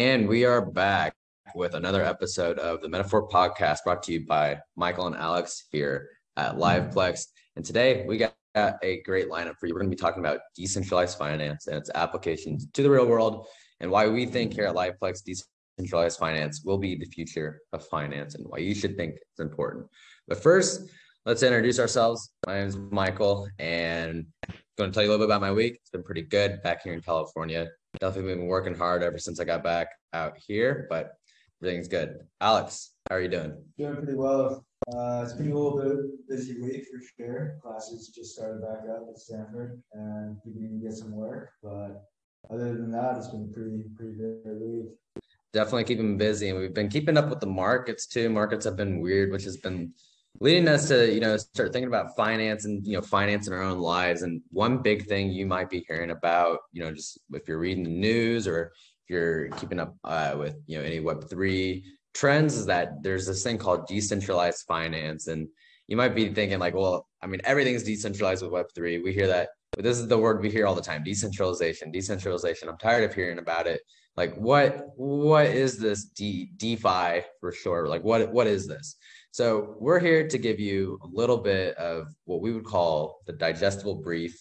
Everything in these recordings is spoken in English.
And we are back with another episode of the Metaphor Podcast brought to you by Michael and Alex here at Liveplex. And today we got a great lineup for you. We're going to be talking about decentralized finance and its applications to the real world and why we think here at Liveplex decentralized finance will be the future of finance and why you should think it's important. But first, let's introduce ourselves. My name is Michael and I'm going to tell you a little bit about my week. It's been pretty good back here in California. Definitely been working hard ever since I got back out here, but everything's good. Alex, how are you doing? Doing pretty well. Uh, it's been a little bit busy week for sure. Classes just started back up at Stanford and beginning to get some work. But other than that, it's been pretty pretty good week. Definitely keeping busy, and we've been keeping up with the markets too. Markets have been weird, which has been leading us to you know start thinking about finance and you know finance in our own lives. And one big thing you might be hearing about, you know, just if you're reading the news or if you're keeping up uh, with you know any Web three trends is that there's this thing called decentralized finance. And you might be thinking like well i mean everything's decentralized with web3 we hear that but this is the word we hear all the time decentralization decentralization. I'm tired of hearing about it. Like what what is this D, defi for sure like what what is this so we're here to give you a little bit of what we would call the digestible brief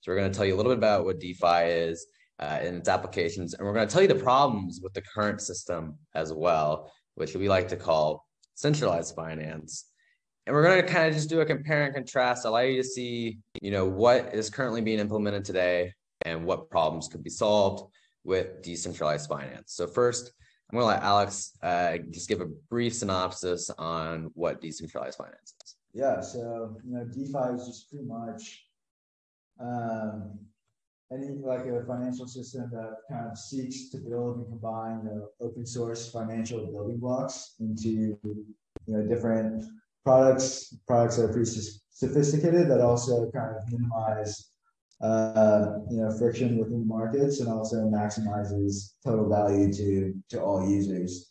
so we're going to tell you a little bit about what defi is uh, and its applications and we're going to tell you the problems with the current system as well which we like to call centralized finance. And we're going to kind of just do a compare and contrast, allow you to see, you know, what is currently being implemented today and what problems could be solved with decentralized finance. So first, I'm going to let Alex uh, just give a brief synopsis on what decentralized finance is. Yeah, so you know, DeFi is just pretty much um, any like a financial system that kind of seeks to build and combine the open source financial building blocks into you know different products products that are pretty sophisticated that also kind of minimize uh, you know friction within markets and also maximizes total value to to all users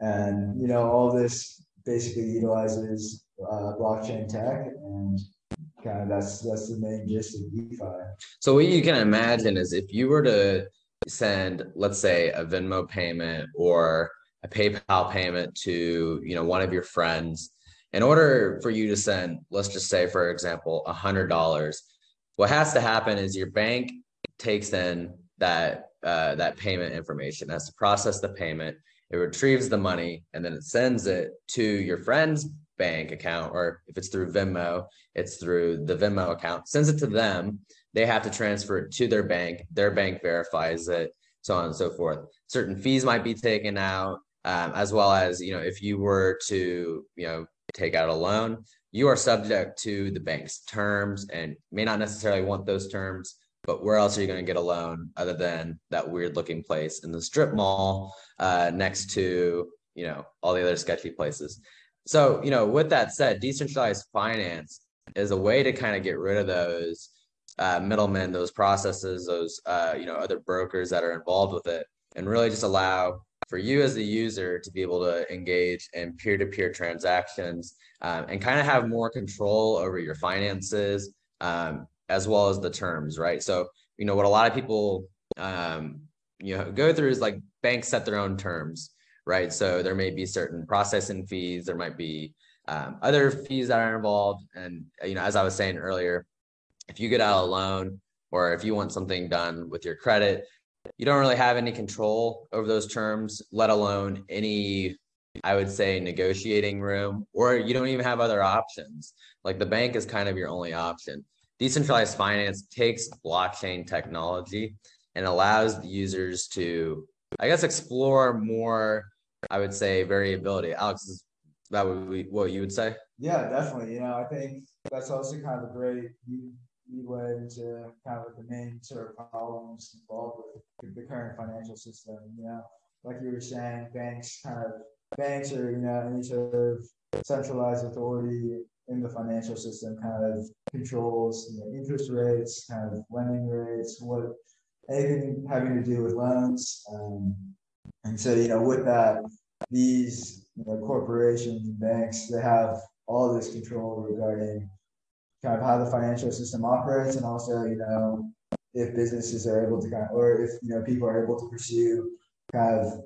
and you know all this basically utilizes uh, blockchain tech and kind of that's that's the main gist of DeFi. So what you can imagine is if you were to send, let's say, a Venmo payment or a PayPal payment to you know one of your friends, in order for you to send, let's just say, for example, a hundred dollars, what has to happen is your bank takes in that uh, that payment information, has to process the payment, it retrieves the money, and then it sends it to your friend's bank account, or if it's through Venmo, it's through the Venmo account, sends it to them. They have to transfer it to their bank. Their bank verifies it, so on and so forth. Certain fees might be taken out, um, as well as you know, if you were to you know take out a loan, you are subject to the bank's terms and may not necessarily want those terms. But where else are you going to get a loan other than that weird looking place in the strip mall uh, next to you know all the other sketchy places? So, you know, with that said, decentralized finance is a way to kind of get rid of those uh, middlemen, those processes, those uh, you know other brokers that are involved with it, and really just allow for you as the user to be able to engage in peer-to-peer transactions um, and kind of have more control over your finances um, as well as the terms, right? So, you know, what a lot of people um, you know go through is like banks set their own terms right? So there may be certain processing fees, there might be um, other fees that are involved. And, you know, as I was saying earlier, if you get out a loan or if you want something done with your credit, you don't really have any control over those terms, let alone any, I would say, negotiating room, or you don't even have other options. Like the bank is kind of your only option. Decentralized finance takes blockchain technology and allows the users to, I guess, explore more I would say variability. Alex, is that would be what you would say? Yeah, definitely. You know, I think that's also kind of a great leeway into kind of the main sort of problems involved with the current financial system. You know, like you were saying, banks kind of banks or you know any sort of centralized authority in the financial system kind of controls you know, interest rates, kind of lending rates, what anything having to do with loans. Um, and so, you know, with that, these you know, corporations and banks, they have all this control regarding kind of how the financial system operates and also, you know, if businesses are able to kind of, or if, you know, people are able to pursue kind of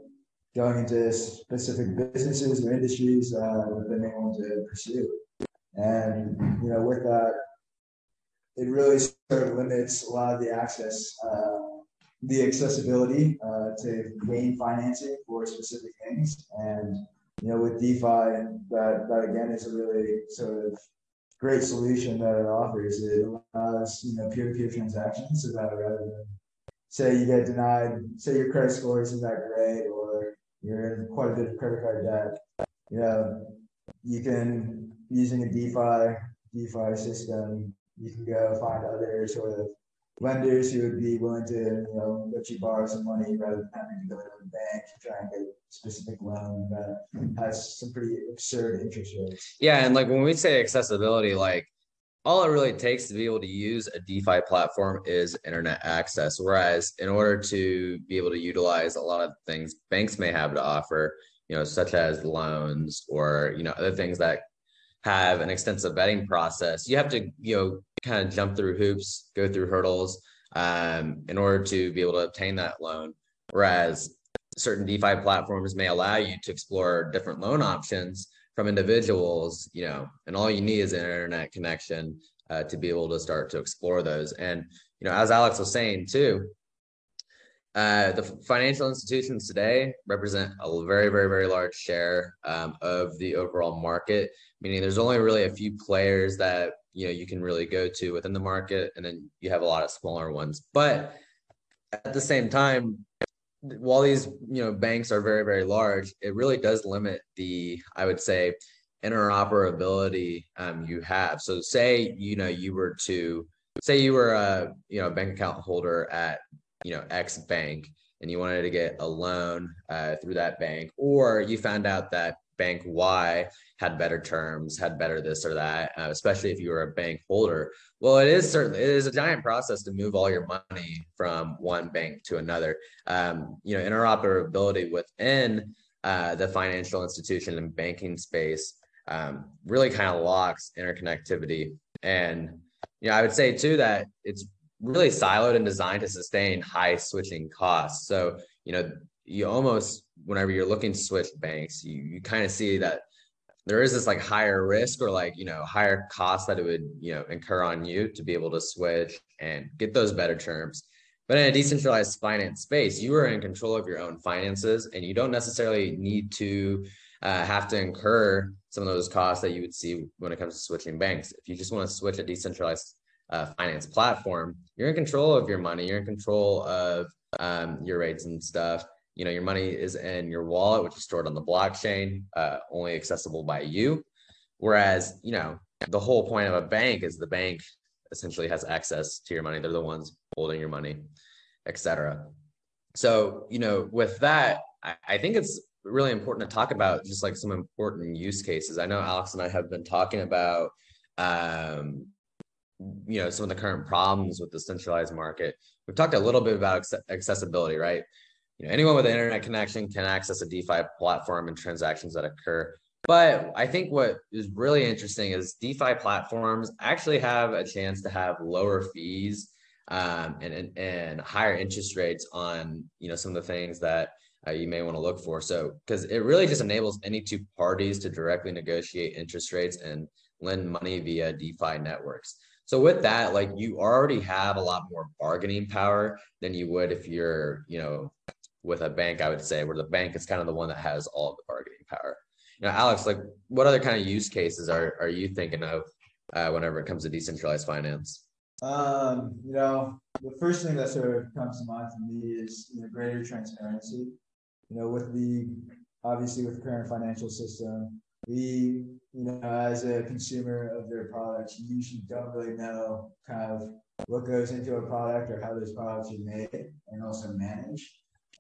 going into specific businesses or industries uh, that they may want to pursue. And you know, with that, it really sort of limits a lot of the access, uh, the accessibility uh, to gain financing for specific things. And you know, with DeFi, that that again is a really sort of great solution that it offers. It allows you know peer-to-peer transactions so that rather than say you get denied, say your credit score isn't that great or you're in quite a bit of credit card debt, you know, you can using a DeFi DeFi system, you can go find other sort of lenders who would be willing to you know let you borrow some money rather than having to go to a bank to try and get a specific loan that has some pretty absurd interest rates. Yeah, and like when we say accessibility, like all it really takes to be able to use a DeFi platform is internet access. Whereas in order to be able to utilize a lot of things banks may have to offer, you know, such as loans or you know other things that have an extensive vetting process, you have to you know kind of jump through hoops, go through hurdles um, in order to be able to obtain that loan. Whereas certain DeFi platforms may allow you to explore different loan options from individuals, you know, and all you need is an internet connection uh, to be able to start to explore those. And you know, as Alex was saying too, uh, the financial institutions today represent a very, very, very large share um, of the overall market. Meaning, there's only really a few players that you know you can really go to within the market, and then you have a lot of smaller ones. But at the same time, while these you know banks are very, very large, it really does limit the, I would say, interoperability um, you have. So, say you know you were to say you were a you know bank account holder at you know X bank and you wanted to get a loan uh, through that bank, or you found out that bank Y had better terms, had better this or that, uh, especially if you were a bank holder. Well, it is certainly it is a giant process to move all your money from one bank to another. Um, you know, interoperability within uh, the financial institution and banking space um, really kind of locks interconnectivity. And you know, I would say too that it's really siloed and designed to sustain high switching costs. So, you know, you almost, whenever you're looking to switch banks, you, you kind of see that there is this like higher risk or like, you know, higher cost that it would, you know, incur on you to be able to switch and get those better terms. But in a decentralized finance space, you are in control of your own finances and you don't necessarily need to uh, have to incur some of those costs that you would see when it comes to switching banks. If you just want to switch a decentralized uh, finance platform, you're in control of your money. You're in control of um, your rates and stuff. You know, your money is in your wallet, which is stored on the blockchain, uh, only accessible by you. Whereas, you know, the whole point of a bank is the bank essentially has access to your money. They're the ones holding your money, etc. So, you know, with that, I, I think it's really important to talk about just like some important use cases. I know Alex and I have been talking about um, you know some of the current problems with the centralized market. We've talked a little bit about accessibility right? You know anyone with an internet connection can access a defi platform and transactions that occur. But i think what is really interesting is defi platforms actually have a chance to have lower fees um, and, and, and higher interest rates on you know some of the things that uh, you may want to look for. So because it really just enables any two parties to directly negotiate interest rates and lend money via defi networks so with that, like you already have a lot more bargaining power than you would if you're, you know, with a bank, I would say, where the bank is kind of the one that has all the bargaining power. Know, Alex, like what other kind of use cases are are you thinking of uh, whenever it comes to decentralized finance? Um, you know, the first thing that sort of comes to mind for me is you know, greater transparency. You know, with the obviously with the current financial system, we, you know, as a consumer of their products, usually don't really know kind of what goes into a product or how those products are made and also managed.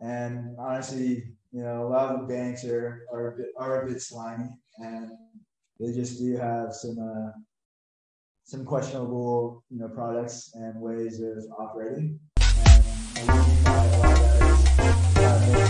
And honestly, you know, a lot of the banks are are a bit, are a bit slimy, and they just do have some uh, some questionable, you know, products and ways of operating. And, and